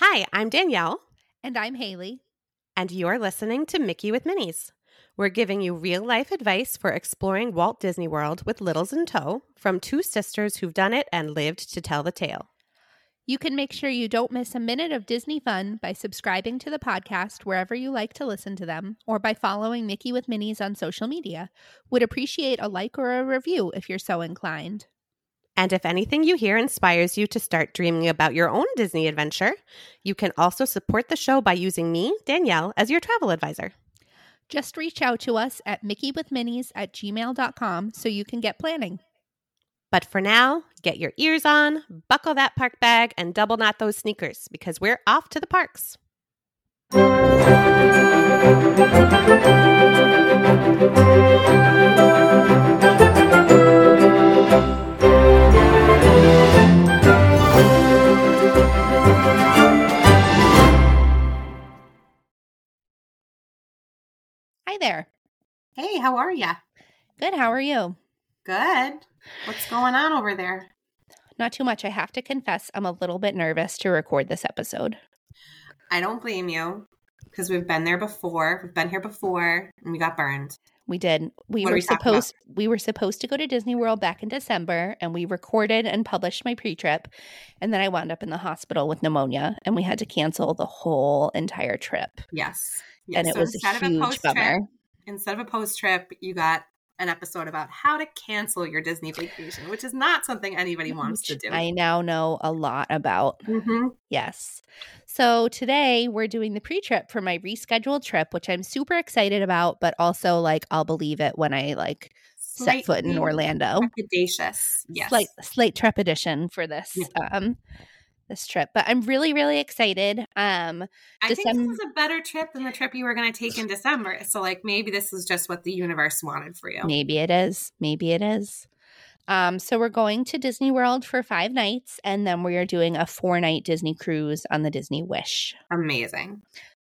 Hi, I'm Danielle, And I'm Hayley. and you're listening to Mickey with Minis. We're giving you real life advice for exploring Walt Disney World with Littles in tow from two sisters who've done it and lived to tell the tale. You can make sure you don't miss a minute of Disney fun by subscribing to the podcast wherever you like to listen to them or by following Mickey with Minis on social media. Would appreciate a like or a review if you're so inclined. And if anything you hear inspires you to start dreaming about your own Disney adventure, you can also support the show by using me, Danielle, as your travel advisor. Just reach out to us at mickeywithminis at gmail.com so you can get planning. But for now, get your ears on, buckle that park bag, and double knot those sneakers because we're off to the parks. There. Hey, how are ya? Good. How are you? Good. What's going on over there? Not too much. I have to confess, I'm a little bit nervous to record this episode. I don't blame you because we've been there before. We've been here before and we got burned. We did. We What were we supposed we were supposed to go to Disney World back in December and we recorded and published my pre-trip and then I wound up in the hospital with pneumonia and we had to cancel the whole entire trip. Yes. Yes. And it So was a instead of huge post-trip- bummer. Instead of a post trip, you got an episode about how to cancel your Disney vacation, which is not something anybody wants to do. I now know a lot about. Mhm. Yes. So today we're doing the pre-trip for my rescheduled trip, which I'm super excited about, but also like I'll believe it when I like set foot in Orlando. Trepidatious. Yes. slight slight trepidation for this Yeah. um this trip but i'm really really excited um I think this is a better trip than the trip you were going to take in December. So, like, maybe this is just what the universe wanted for you. maybe it is maybe it is um so we're going to disney world for five nights and then we are doing a four night disney cruise on the disney wish Amazing.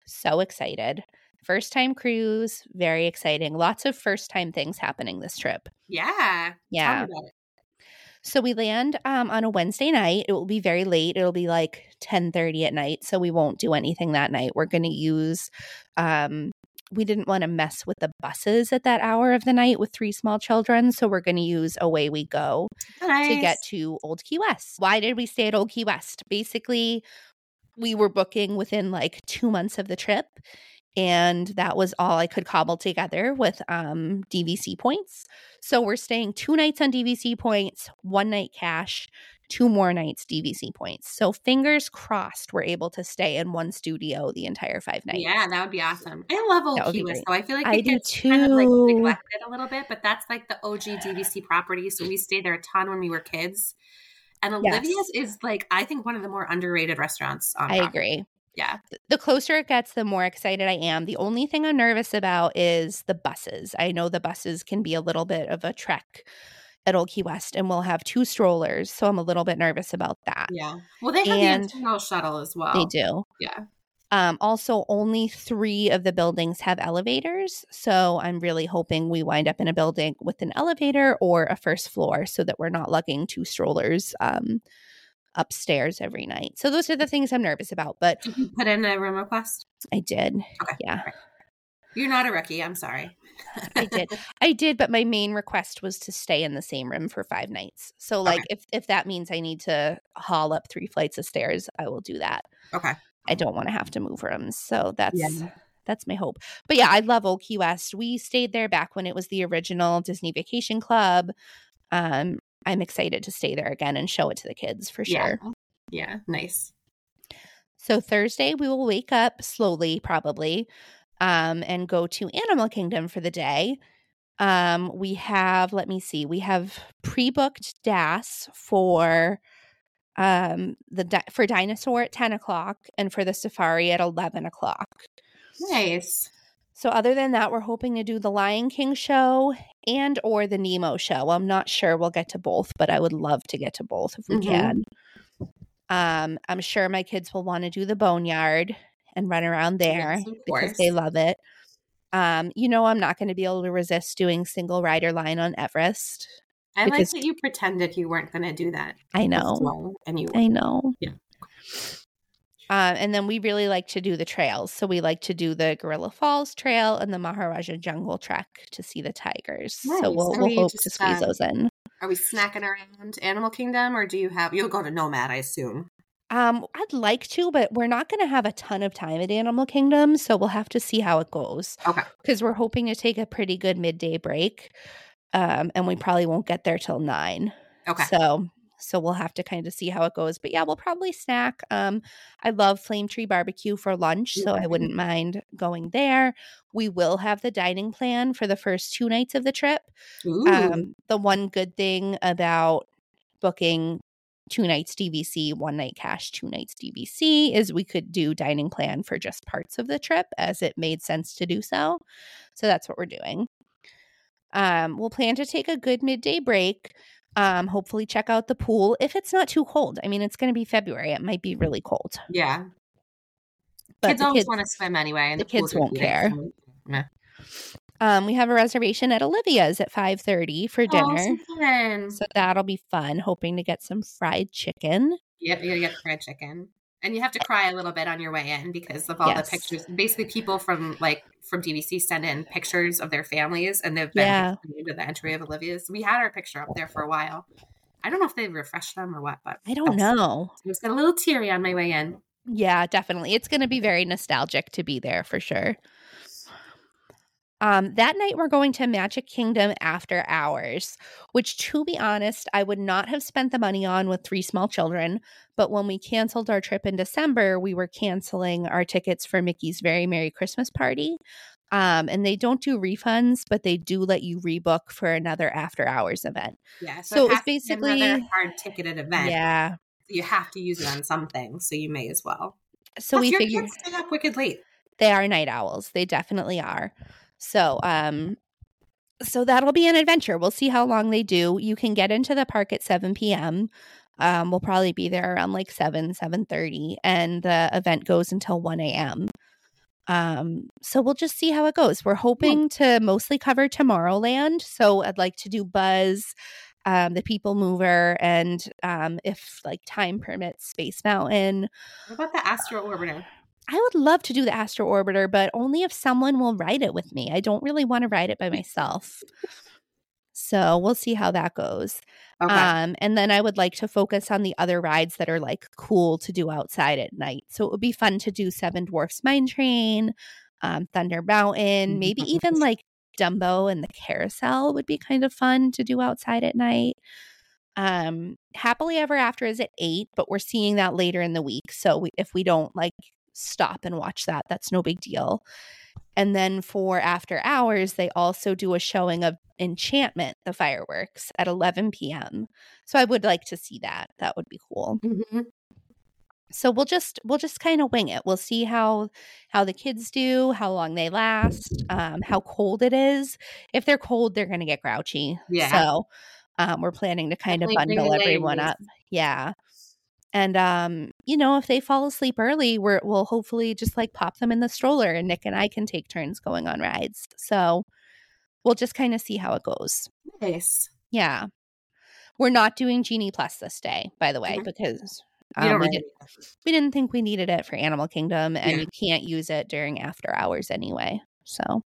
so excited first time cruise very exciting lots of first time things happening this trip Yeah. Yeah me about it. So we land um, on a Wednesday night. It will be very late. It'll be like ten thirty at night. So we won't do anything that night. We're going to use. Um, we didn't want to mess with the buses at that hour of the night with three small children, so we're going to use Away We Go to get to Old Key West. Why did we stay at Old Key West? Basically, we were booking within like two months of the trip. And that was all I could cobble together with um, DVC points. So we're staying two nights on DVC points, one night cash, two more nights DVC points. So fingers crossed we're able to stay in one studio the entire five nights. Yeah, that would be awesome. I love Old That would Key be West, great. though. I feel like I it do gets kind of like too. neglected a little bit, but that's like the OG DVC property. So we stayed there a ton when we were kids. And Yes. Olivia's is like, I think, one of the more underrated restaurants on I property. agree. Yeah. the closer it gets, the more excited I am. The only thing I'm nervous about is the buses. I know the buses can be a little bit of a trek at Old Key West, and we'll have two strollers, so I'm a little bit nervous about that. Yeah. Well, they have And- the internal shuttle as well. They do. Yeah. Um, also, only three of the buildings have elevators, so I'm really hoping we wind up in a building with an elevator or a first floor, so that we're not lugging two strollers um, upstairs every night. So those are the things I'm nervous about, but Did you put in a room request? I did. Okay. Yeah. You're not a rookie. I'm sorry. I did. I did, but my main request was to stay in the same room for five nights. So like Okay. if if that means I need to haul up three flights of stairs, I will do that. Okay. I don't want to have to move rooms. So that's Yeah. that's my hope. But yeah, I love Old Key West. We stayed there back when it was the original Disney Vacation Club. Um I'm excited to stay there again and show it to the kids for Yeah. sure. Yeah. Nice. So Thursday we will wake up slowly, probably, um, and go to Animal Kingdom for the day. Um, we have, let me see, we have pre-booked DAS for um the di- for dinosaur at 10 o'clock and for the safari at 11 o'clock Nice. So other than that we're hoping to do the lion king show and or the nemo show i'm not sure we'll get to both but i would love to get to both if we Mhm. can um i'm sure my kids will want to do the boneyard and run around there Yes, because they love it um you know i'm not going to be able to resist doing single rider line on everest I Because- like that you pretended you weren't going to do that. i know And you i know Yeah. Uh, and then we really like to do the trails. So we like to do the Gorilla Falls Trail and the Maharaja Jungle Trek to see the tigers. Nice. So we'll, we'll we hope to just, squeeze uh, those in. Are we snacking around Animal Kingdom, or do you have? You'll go to Nomad, I assume. Um, I'd like to, but we're not going to have a ton of time at Animal Kingdom, so we'll have to see how it goes. Okay. Because we're hoping to take a pretty good midday break, um, and we probably won't get there till nine. Okay. So, so we'll have to kind of see how it goes. But yeah, we'll probably snack. Um, I love Flame Tree Barbecue for lunch, so I wouldn't mind going there. We will have the dining plan for the first two nights of the trip. Um, the one good thing about booking two nights DVC, one night cash, two nights DVC is we could do dining plan for just parts of the trip as it made sense to do so. So that's what we're doing. Um, we'll plan to take a good midday break. Um, hopefully check out the pool if it's not too cold. I mean, it's going to be February. It might be really cold. yeah. But kids always want to swim anyway, and the the, kids won't care. so. Um, we have a reservation at Olivia's at 5:30 for Oh, dinner. so fun. So that'll be fun. Hoping to get some fried chicken. Yep, you gotta get fried chicken. And you have to cry a little bit on your way in because of all Yes. the pictures. Basically, people from like from DVC send in pictures of their families, and they've been Yeah. into the entry of Olivia's. We had our picture up there for a while. I don't know if they've refreshed them or what, but I don't know. I got a little teary on my way in. Yeah, definitely. It's going to be very nostalgic to be there for sure. Um, that night we're going to Magic Kingdom after hours, which to be honest, I would not have spent the money on with three small children. But when we canceled our trip in December, we were canceling our tickets for Mickey's Very Merry Christmas Party. Um, and they don't do refunds, but they do let you rebook for another after hours event. Yeah, So it it's has to be basically- another hard ticketed event. Yeah. you have to use it on something, so you may as well. So Plus, we your figured kids up wicked late. they are night owls. They definitely are. So, um, so that'll be an adventure. We'll see how long they do. You can get into the park at 7 p.m. Um, we'll probably be there around like 7, 7.30, and the event goes until 1 a.m. Um, so we'll just see how it goes. We're hoping to mostly cover Tomorrowland. So I'd like to do Buzz, um, the People Mover, and um, if like time permits, Space Mountain. What about the Astro Orbiter? I would love to do the Astro Orbiter, but only if someone will ride it with me. I don't really want to ride it by myself. So we'll see how that goes. Okay. Um, and then I would like to focus on the other rides that are like cool to do outside at night. So it would be fun to do Seven Dwarfs Mine Train, um, Thunder Mountain, maybe even like Dumbo and the Carousel would be kind of fun to do outside at night. Um, Happily Ever After is at eight, but we're seeing that later in the week. So we, if we don't like stop and watch that, that's no big deal. And then for after hours, they also do a showing of Enchantment, the fireworks at 11 p.m. So I would like to see that. That would be cool. Mhm. So we'll just we'll just kind of wing it. We'll see how how the kids do, how long they last, um, how cold it is. If they're cold, they're going to get grouchy. Yeah. So um, we're planning to kind of bundle everyone up. Yeah. And um, you know, if they fall asleep early, we're we'll hopefully just like pop them in the stroller and Nick and I can take turns going on rides. So we'll just kind of see how it goes. Nice. Yeah. We're not doing Genie Plus this day, by the way, because um, we, did, we didn't think we needed it for Animal Kingdom, and Yeah. you can't use it during after hours anyway. So,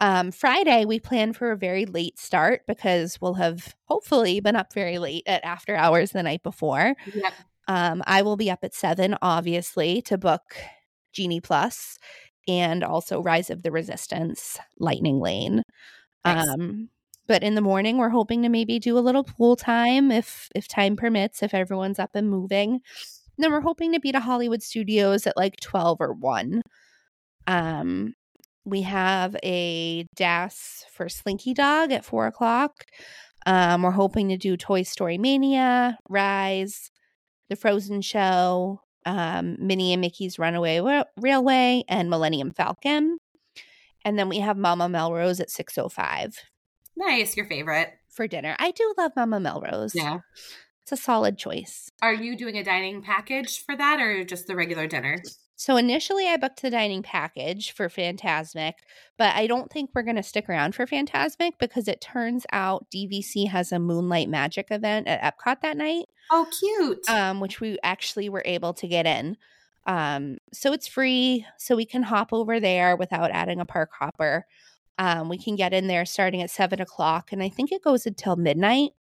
um, Friday we plan for a very late start because we'll have hopefully been up very late at after hours the night before. Yep. Um, I will be up at seven, obviously, to book Genie Plus and also Rise of the Resistance Lightning Lane. Nice. Um, but in the morning, we're hoping to maybe do a little pool time if if time permits, if everyone's up and moving. And then we're hoping to be to Hollywood Studios at like twelve or one. Um, we have a DAS for Slinky Dog at four o'clock. Um, we're hoping to do Toy Story Mania, Rise, The Frozen Show, um, Minnie and Mickey's Runaway Ra- Railway, and Millennium Falcon. And then we have Mama Melrose at 6.05 Nice. Your favorite. for dinner. I do love Mama Melrose. Yeah. It's a solid choice. Are you doing a dining package for that or just the regular dinner? So initially, I booked the dining package for Fantasmic, but I don't think we're going to stick around for Fantasmic because it turns out DVC has a Moonlight Magic event at Epcot that night. Oh, cute. Um, which we actually were able to get in. Um, so it's free, so we can hop over there without adding a park hopper. Um, we can get in there starting at seven o'clock, and I think it goes until midnight.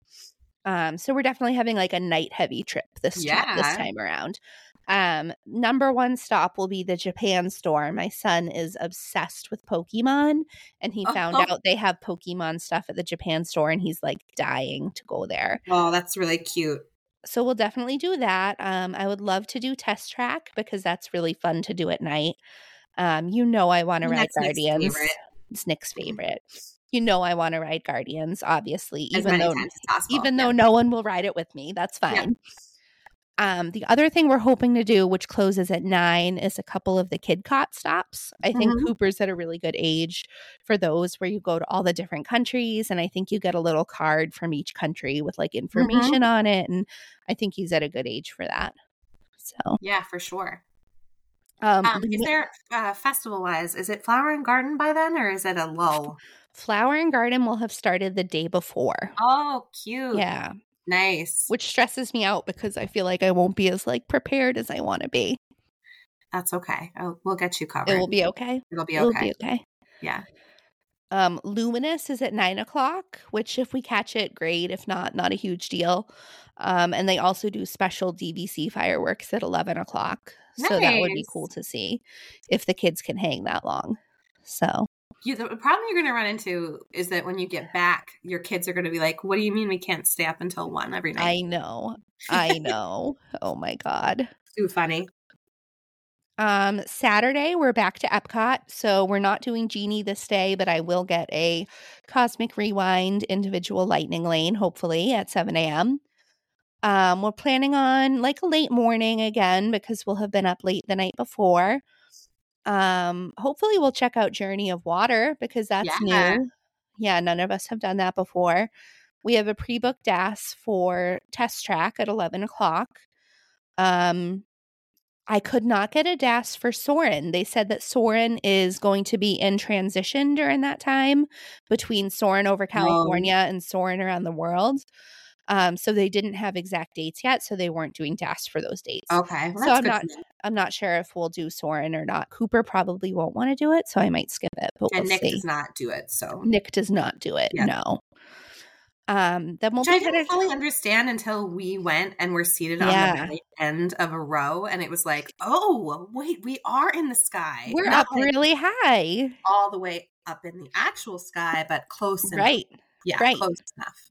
Um, so we're definitely having like a night heavy trip this yeah. this time around. Um, number one stop will be the Japan store. My son is obsessed with Pokemon, and he found oh. out they have Pokemon stuff at the Japan store, and he's like dying to go there. Oh, that's really cute. So we'll definitely do that. Um, I would love to do Test Track because that's really fun to do at night. Um, you know, I want to ride Guardians. Nick's it's Nick's favorite. You know, I want to ride Guardians, obviously, even though even yeah. though no one will ride it with me. That's fine. Yeah. Um, the other thing we're hoping to do, which closes at nine, is a couple of the Kidcot stops. I think mm-hmm. Cooper's at a really good age for those where you go to all the different countries. And I think you get a little card from each country with like mm-hmm. information mm-hmm. on it. And I think he's at a good age for that. So, yeah, for sure. Um, um, is there uh, festival wise? Is it Flower and Garden by then, or is it a lull? Flower and Garden will have started the day before. Oh, cute! Yeah, Nice. Which stresses me out because I feel like I won't be as like prepared as I want to be. That's okay. Oh, we'll get you covered. It will be okay. It'll be okay. It'll be okay. Yeah. Um, Luminous is at nine o'clock, which if we catch it, great. If not, not a huge deal. Um, and they also do special DVC fireworks at eleven o'clock. Nice. So that would be cool to see if the kids can hang that long. So you, the problem you're going to run into is that when you get back, your kids are going to be like, "What do you mean we can't stay up until one every night?" I know, I know. oh my god, too funny. Um, Saturday we're back to Epcot, so we're not doing Genie this day, but I will get a Cosmic Rewind individual Lightning Lane hopefully at 7 a.m. Um, we're planning on like a late morning again because we'll have been up late the night before. Um, hopefully we'll check out Journey of Water because that's yeah. new. Yeah, none of us have done that before. We have a pre-booked DAS for test track at 11 o'clock. Um, I could not get a DAS for Soarin'. They said that Soarin' is going to be in transition during that time between Soarin' over California and Soarin' around the world. Um, so they didn't have exact dates yet, so they weren't doing DAS for those dates. Okay, well, so I'm not I'm not sure if we'll do Soarin' or not. Cooper probably won't want to do it, so I might skip it. But and we'll Nick see. does not do it, so Nick does not do it. Yeah. No. Um, then we'll Which I didn't fully understand until we went and were seated yeah. on the very end of a row, and it was like, oh, wait, we are in the sky. We're Not up like really high, all the way up in the actual sky, but close enough. Right. Yeah, right. close enough.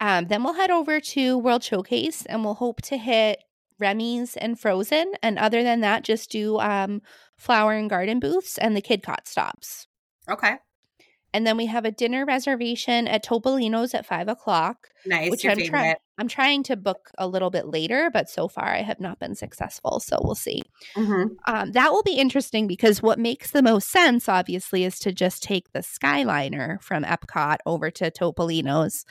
Um, then we'll head over to World Showcase and we'll hope to hit Remy's and Frozen. And other than that, just do um, flower and garden booths and the Kidcot stops. Okay. And then we have a dinner reservation at Topolino's at five o'clock. Nice. Which I'm trying. I'm trying to book a little bit later, but so far I have not been successful. So we'll see. Mm-hmm. Um, that will be interesting because what makes the most sense, obviously, is to just take the Skyliner from Epcot over to Topolino's.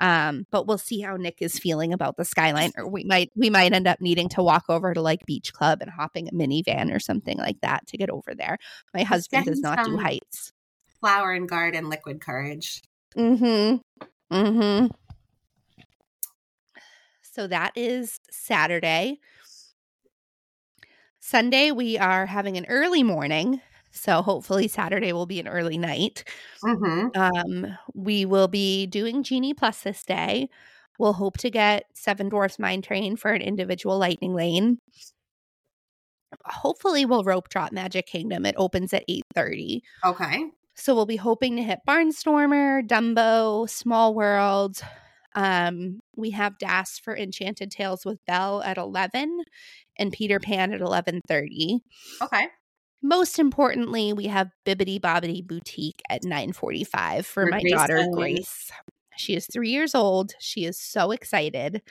Um, but we'll see how Nick is feeling about the skyline. Or we might we might end up needing to walk over to like Beach Club and hopping a minivan or something like that to get over there. My husband does not do heights. Flower and garden liquid courage. Mm-hmm. Mm-hmm. So that is Saturday. Sunday, we are having an early morning so hopefully Saturday will be an early night. Mm-hmm. Um, we will be doing Genie Plus this day. We'll hope to get Seven Dwarfs Mine Train for an individual lightning lane. Hopefully we'll rope drop Magic Kingdom. It opens at 8:30. Okay. So we'll be hoping to hit Barnstormer, Dumbo, Small World. Um, we have DAS for Enchanted Tales with Belle at 11 and Peter Pan at 11:30. Okay most importantly, we have Bibbidi Bobbidi Boutique at 9:45 for, for my Grace daughter Grace. She is 3 years old. She is so excited.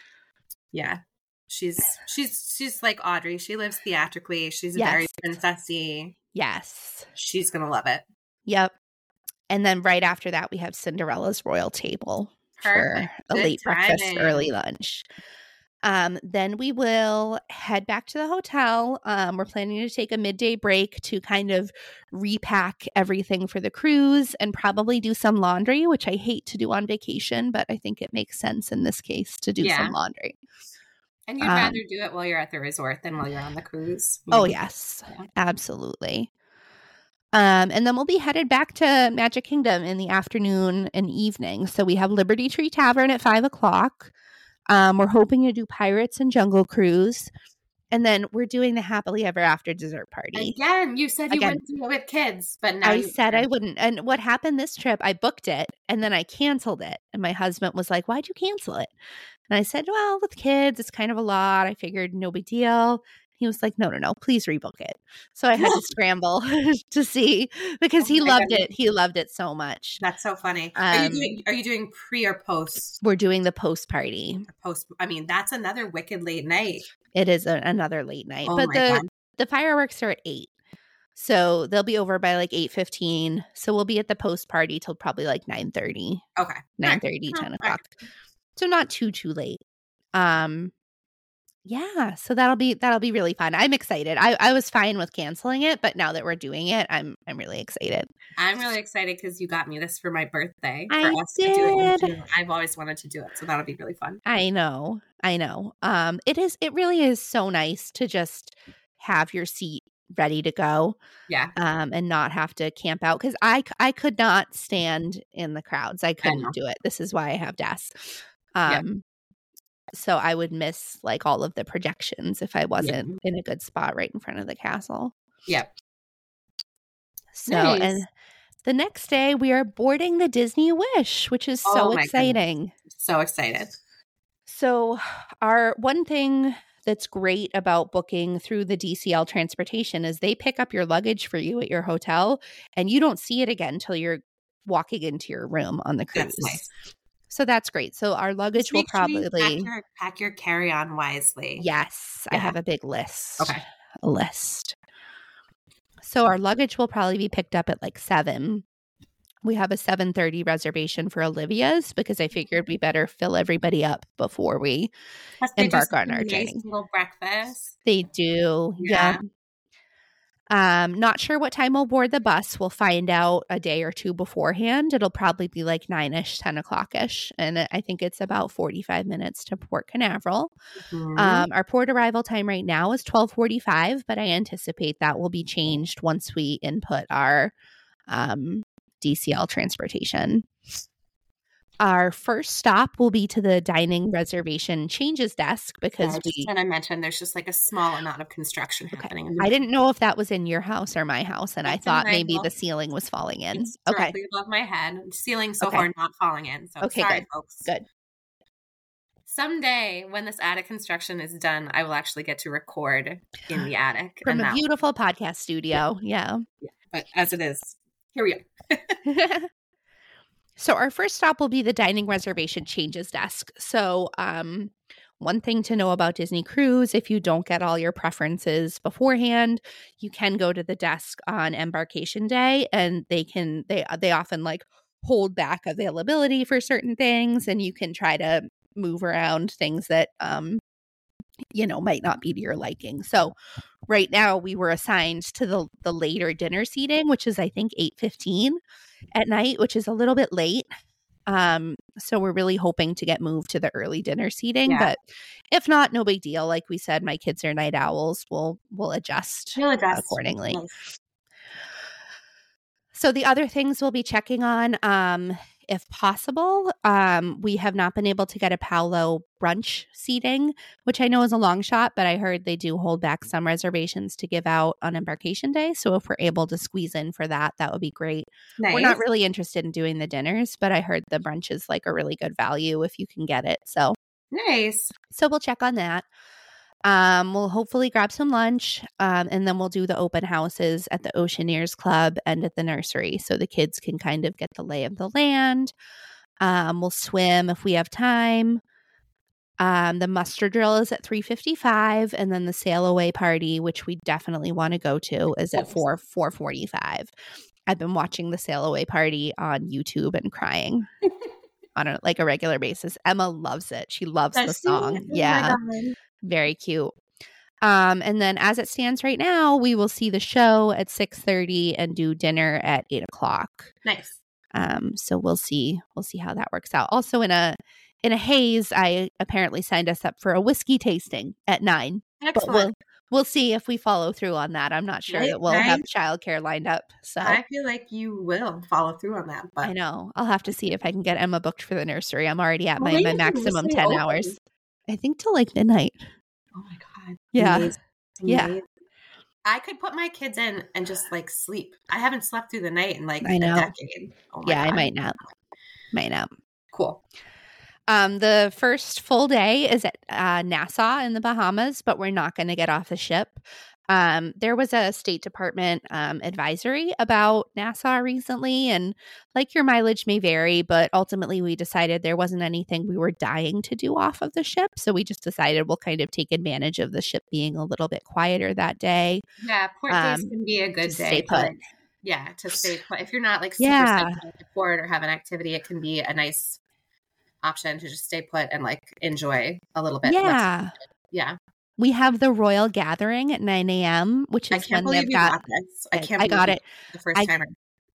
Yeah. She's she's she's like Audrey. She lives theatrically. She's yes. very princessy. Yes. She's going to love it. Yep. And then right after that we have Cinderella's Royal Table Perfect. for a Good late timing. breakfast, early lunch. Um, then we will head back to the hotel. Um, we're planning to take a midday break to kind of repack everything for the cruise and probably do some laundry, which I hate to do on vacation, but I think it makes sense in this case to do Yeah. some laundry. And you'd Um, rather do it while you're at the resort than while you're on the cruise. Oh, yes, Yeah. absolutely. Um, and then we'll be headed back to Magic Kingdom in the afternoon and evening. So we have Liberty Tree Tavern at five o'clock. Um, we're hoping to do Pirates and Jungle Cruise. And then we're doing the Happily Ever After dessert party. Again, you said you Again. wouldn't do it with kids, but now I you said I wouldn't. And what happened this trip, I booked it and then I canceled it. And my husband was like, Why'd you cancel it? And I said, Well, with kids, it's kind of a lot. I figured no big deal. He was like, No, no, no, please rebook it. So I had to scramble to see because Oh he loved it. He loved it so much. That's so funny. are you Um, doing are you doing pre or post We're doing the post party. post I mean, that's another wicked late night. It is a, another late night, Oh but the god. the fireworks are at eight. So they'll be over by like eight fifteen. So we'll be at the post party till probably like nine thirty. Okay. 9 30 Oh, 10 all right. o'clock so not too too late um yeah so that'll be that'll be really fun i'm excited i i was fine with canceling it but now that we're doing it i'm i'm really excited I'm really excited because you got me this for my birthday. I for us to do it in did. I've always wanted to do it, so that'll be really fun. i know i know um it is it really is so nice to just have your seat ready to go Yeah. um and not have to camp out because i i could not stand in the crowds i couldn't do it this is why i have das Yeah. So i would miss like all of the projections if i wasn't in a good spot right in front of the castle Yep. so Nice. and the next day we are boarding the disney wish which is Oh so goodness. exciting So excited. so, our one thing that's great about booking through the DCL transportation is they pick up your luggage for you at your hotel and you don't see it again until you're walking into your room on the cruise. Nice. So, that's great. So, our luggage will make sure you probably, pack your, pack your carry on wisely. yes, I have a big list. Okay. A list. So, our luggage will probably be picked up at like seven. We have a 7:30 reservation for Olivia's because I figured we mm-hmm. better fill everybody up before we Plus Embark on our nice journey. Little breakfast. They do. Yeah. Um, not sure what time we'll board the bus. We'll find out a day or two beforehand. It'll probably be like nine ish, 10 o'clock ish. And I think it's about 45 minutes to Port Canaveral. Mhm. Um, our port arrival time right now is 1245, but I anticipate that will be changed once we input our um, DCL transportation. Our first stop will be to the dining reservation changes desk Yeah, because I we just want to mention there's just like a small amount of construction happening. In the I didn't know if that was in your house or my house, and I thought maybe the ceiling was falling in. It's Okay, above my head. Ceiling so Okay. far not falling in. So Okay, sorry, good. folks. good. Someday, when this attic construction is done, I will actually get to record in the attic. From and a beautiful podcast studio. Yeah. but as it is, here we are. so our first stop will be the dining reservation changes desk. So, um, one thing to know about Disney Cruise if you don't get all your preferences beforehand, you can go to the desk on embarkation day and they can they they often like hold back availability for certain things and you can try to move around things that um you know might not be to your liking. So right now we were assigned to the the later dinner seating, which is I think 8:15 at night, which is a little bit late. Um so we're really hoping to get moved to the early dinner seating, Yeah. but if not no big deal. Like we said my kids are night owls. We'll we'll adjust. We'll adjust accordingly. Nice. So the other things we'll be checking on, um, if possible, um, we have not been able to get a Palo brunch seating, which I know is a long shot, but I heard they do hold back some reservations to give out on embarkation day. So if we're able to squeeze in for that, that would be great. Nice. We're not really interested in doing the dinners, but I heard the brunch is like a really good value if you can get it. So nice. so we'll check on that. Um, we'll hopefully grab some lunch, um, and then we'll do the open houses at the Oceaneers Club and at the nursery, so the kids can kind of get the lay of the land. Um, we'll swim if we have time. Um, the muster drill is at three fifty five, and then the sail away party, which we definitely want to go to, is at four four forty five. I've been watching the sail away party on YouTube and crying. on a like a regular basis. Emma loves it. She loves Does the song. Oh yeah. God. Very cute. Um, and then as it stands right now, we will see the show at six thirty and do dinner at eight o'clock. Nice. Um, so we'll see. We'll see how that works out. Also in a in a haze, I apparently signed us up for a whiskey tasting at nine. But we'll we'll see if we follow through on that. I'm not sure Right, that we'll have right. childcare lined up. So I feel like you will follow through on that. But I know. I'll have to see if I can get Emma booked for the nursery. I'm already at Well, my, my maximum 10 open. hours. I think till like midnight. Oh my god. Yeah. Amazing. Yeah. Amazing. I could put my kids in and just like sleep. I haven't slept through the night in like I know. a decade. Oh yeah, I might not. Might not. Cool. Um, the first full day is at uh, Nassau in the Bahamas, but we're not going to get off the ship. Um, there was a State Department um, advisory about Nassau recently, and like your mileage may vary, but ultimately we decided there wasn't anything we were dying to do off of the ship. So we just decided we'll kind of take advantage of the ship being a little bit quieter that day. Yeah, port days Um, can be a good to day. stay put. yeah, to stay put. If you're not like super Yeah. the port or have an activity, it can be a nice option to just stay put and like enjoy a little bit. Yeah. yeah. We have the Royal Gathering at 9 a.m., which is when they've got got this. I can't. I got it. the first I- time.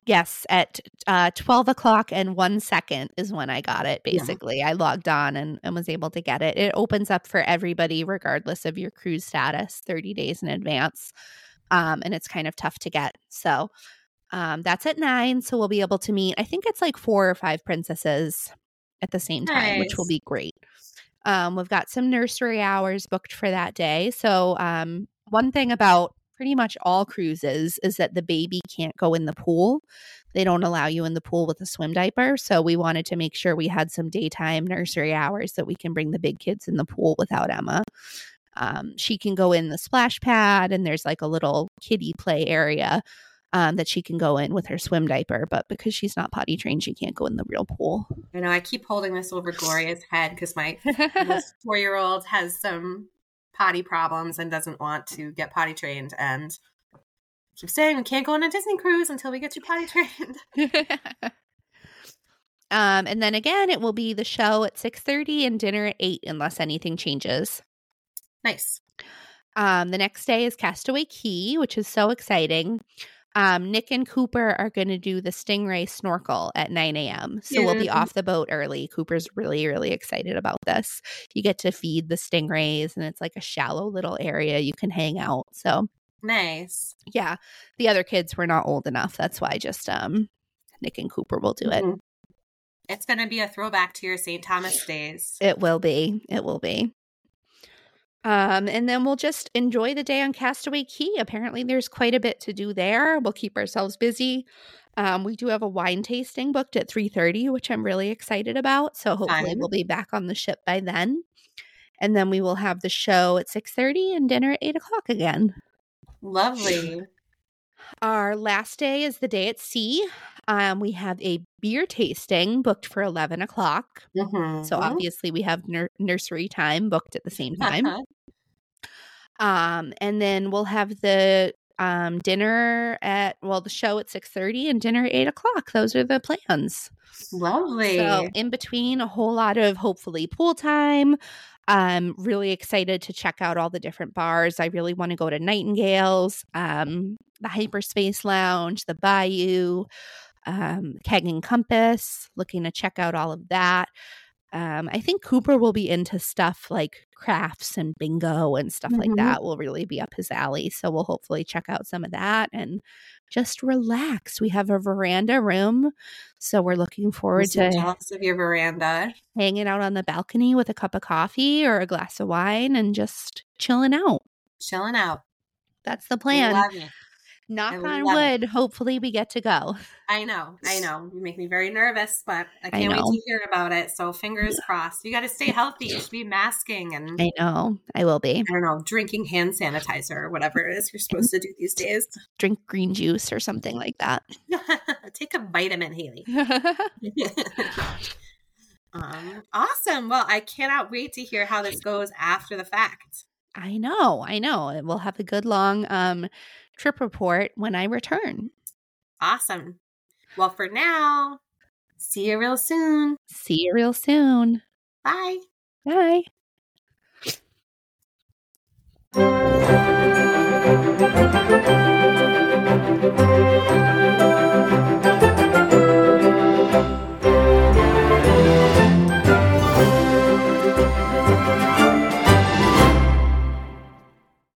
Yes, at uh, 12 o'clock and one second is when I got it, Yeah. basically. I logged on and, and was able to get it. It opens up for everybody, regardless of your cruise status, 30 days in advance. Um, and it's kind of tough to get. So um, that's at nine. So we'll be able to meet, I think it's like four or five princesses at the same time, which will be great. Um, we've got some nursery hours booked for that day. So, um, one thing about pretty much all cruises is that the baby can't go in the pool. They don't allow you in the pool with a swim diaper. So, we wanted to make sure we had some daytime nursery hours that we can bring the big kids in the pool without Emma. Um, she can go in the splash pad, and there's like a little kiddie play area um, that she can go in with her swim diaper. But because she's not potty trained, she can't go in the real pool. I know. I keep holding this over Gloria's head because my four year old has some potty problems and doesn't want to get potty trained and keep saying we can't go on a Disney cruise until we get you potty trained. um, and then again, it will be the show at six thirty and dinner at eight, unless anything changes. nice. Um, the next day is Castaway Cay, which is so exciting. Um, Nick and Cooper are going to do the Stingray snorkel at 9 a.m. So we'll be off the boat early. Cooper's really, really excited about this. You get to feed the stingrays, and it's like a shallow little area you can hang out. So Nice. yeah, the other kids were not old enough. That's why just um, Nick and Cooper will do it. Mhm. It's going to be a throwback to your St. Thomas days. It will be. It will be. Um, and then we'll just enjoy the day on Castaway Cay. Apparently, there's quite a bit to do there. We'll keep ourselves busy. Um, we do have a wine tasting booked at 3:30, which I'm really excited about. So hopefully, Fun. we'll be back on the ship by then. And then we will have the show at 6:30 and dinner at 8 o'clock again. Lovely. Our last day is the day at sea. Um, we have a beer tasting booked for 11 o'clock. Mhm. So obviously we have nur- nursery time booked at the same time. um, and then we'll have the um, dinner at well the show at six thirty and dinner at eight o'clock. Those are the plans. Lovely. So in between, a whole lot of hopefully pool time. I'm really excited to check out all the different bars. I really want to go to Nightingale's, um, the Hyperspace Lounge, the Bayou, um, Keg and Compass. Looking to check out all of that. Um, I think Cooper will be into stuff like crafts and bingo and stuff like Mhm. that. Will really be up his alley. So we'll hopefully check out some of that and just relax. We have a veranda room, so we're looking I'm forward so to jealous of your veranda. hanging out on the balcony with a cup of coffee or a glass of wine and just chilling out. Chilling out. That's the plan. It. Knock on wood. Hopefully, we get to go. I know, I know. You make me very nervous, but I I can't wait to hear about it. So fingers crossed. You got to stay healthy. You should be masking and I, I know. I will be. I don't know, drinking hand sanitizer or whatever it is you're supposed to do these days. Drink green juice or something like that. Take a vitamin, Hayley. um, awesome. Well, I cannot wait to hear how this goes after the fact. I know. I know. We'll have a good long um, trip report when I return. Awesome. Well, for now, see you real soon. See you real soon. Bye. Bye. Thank you.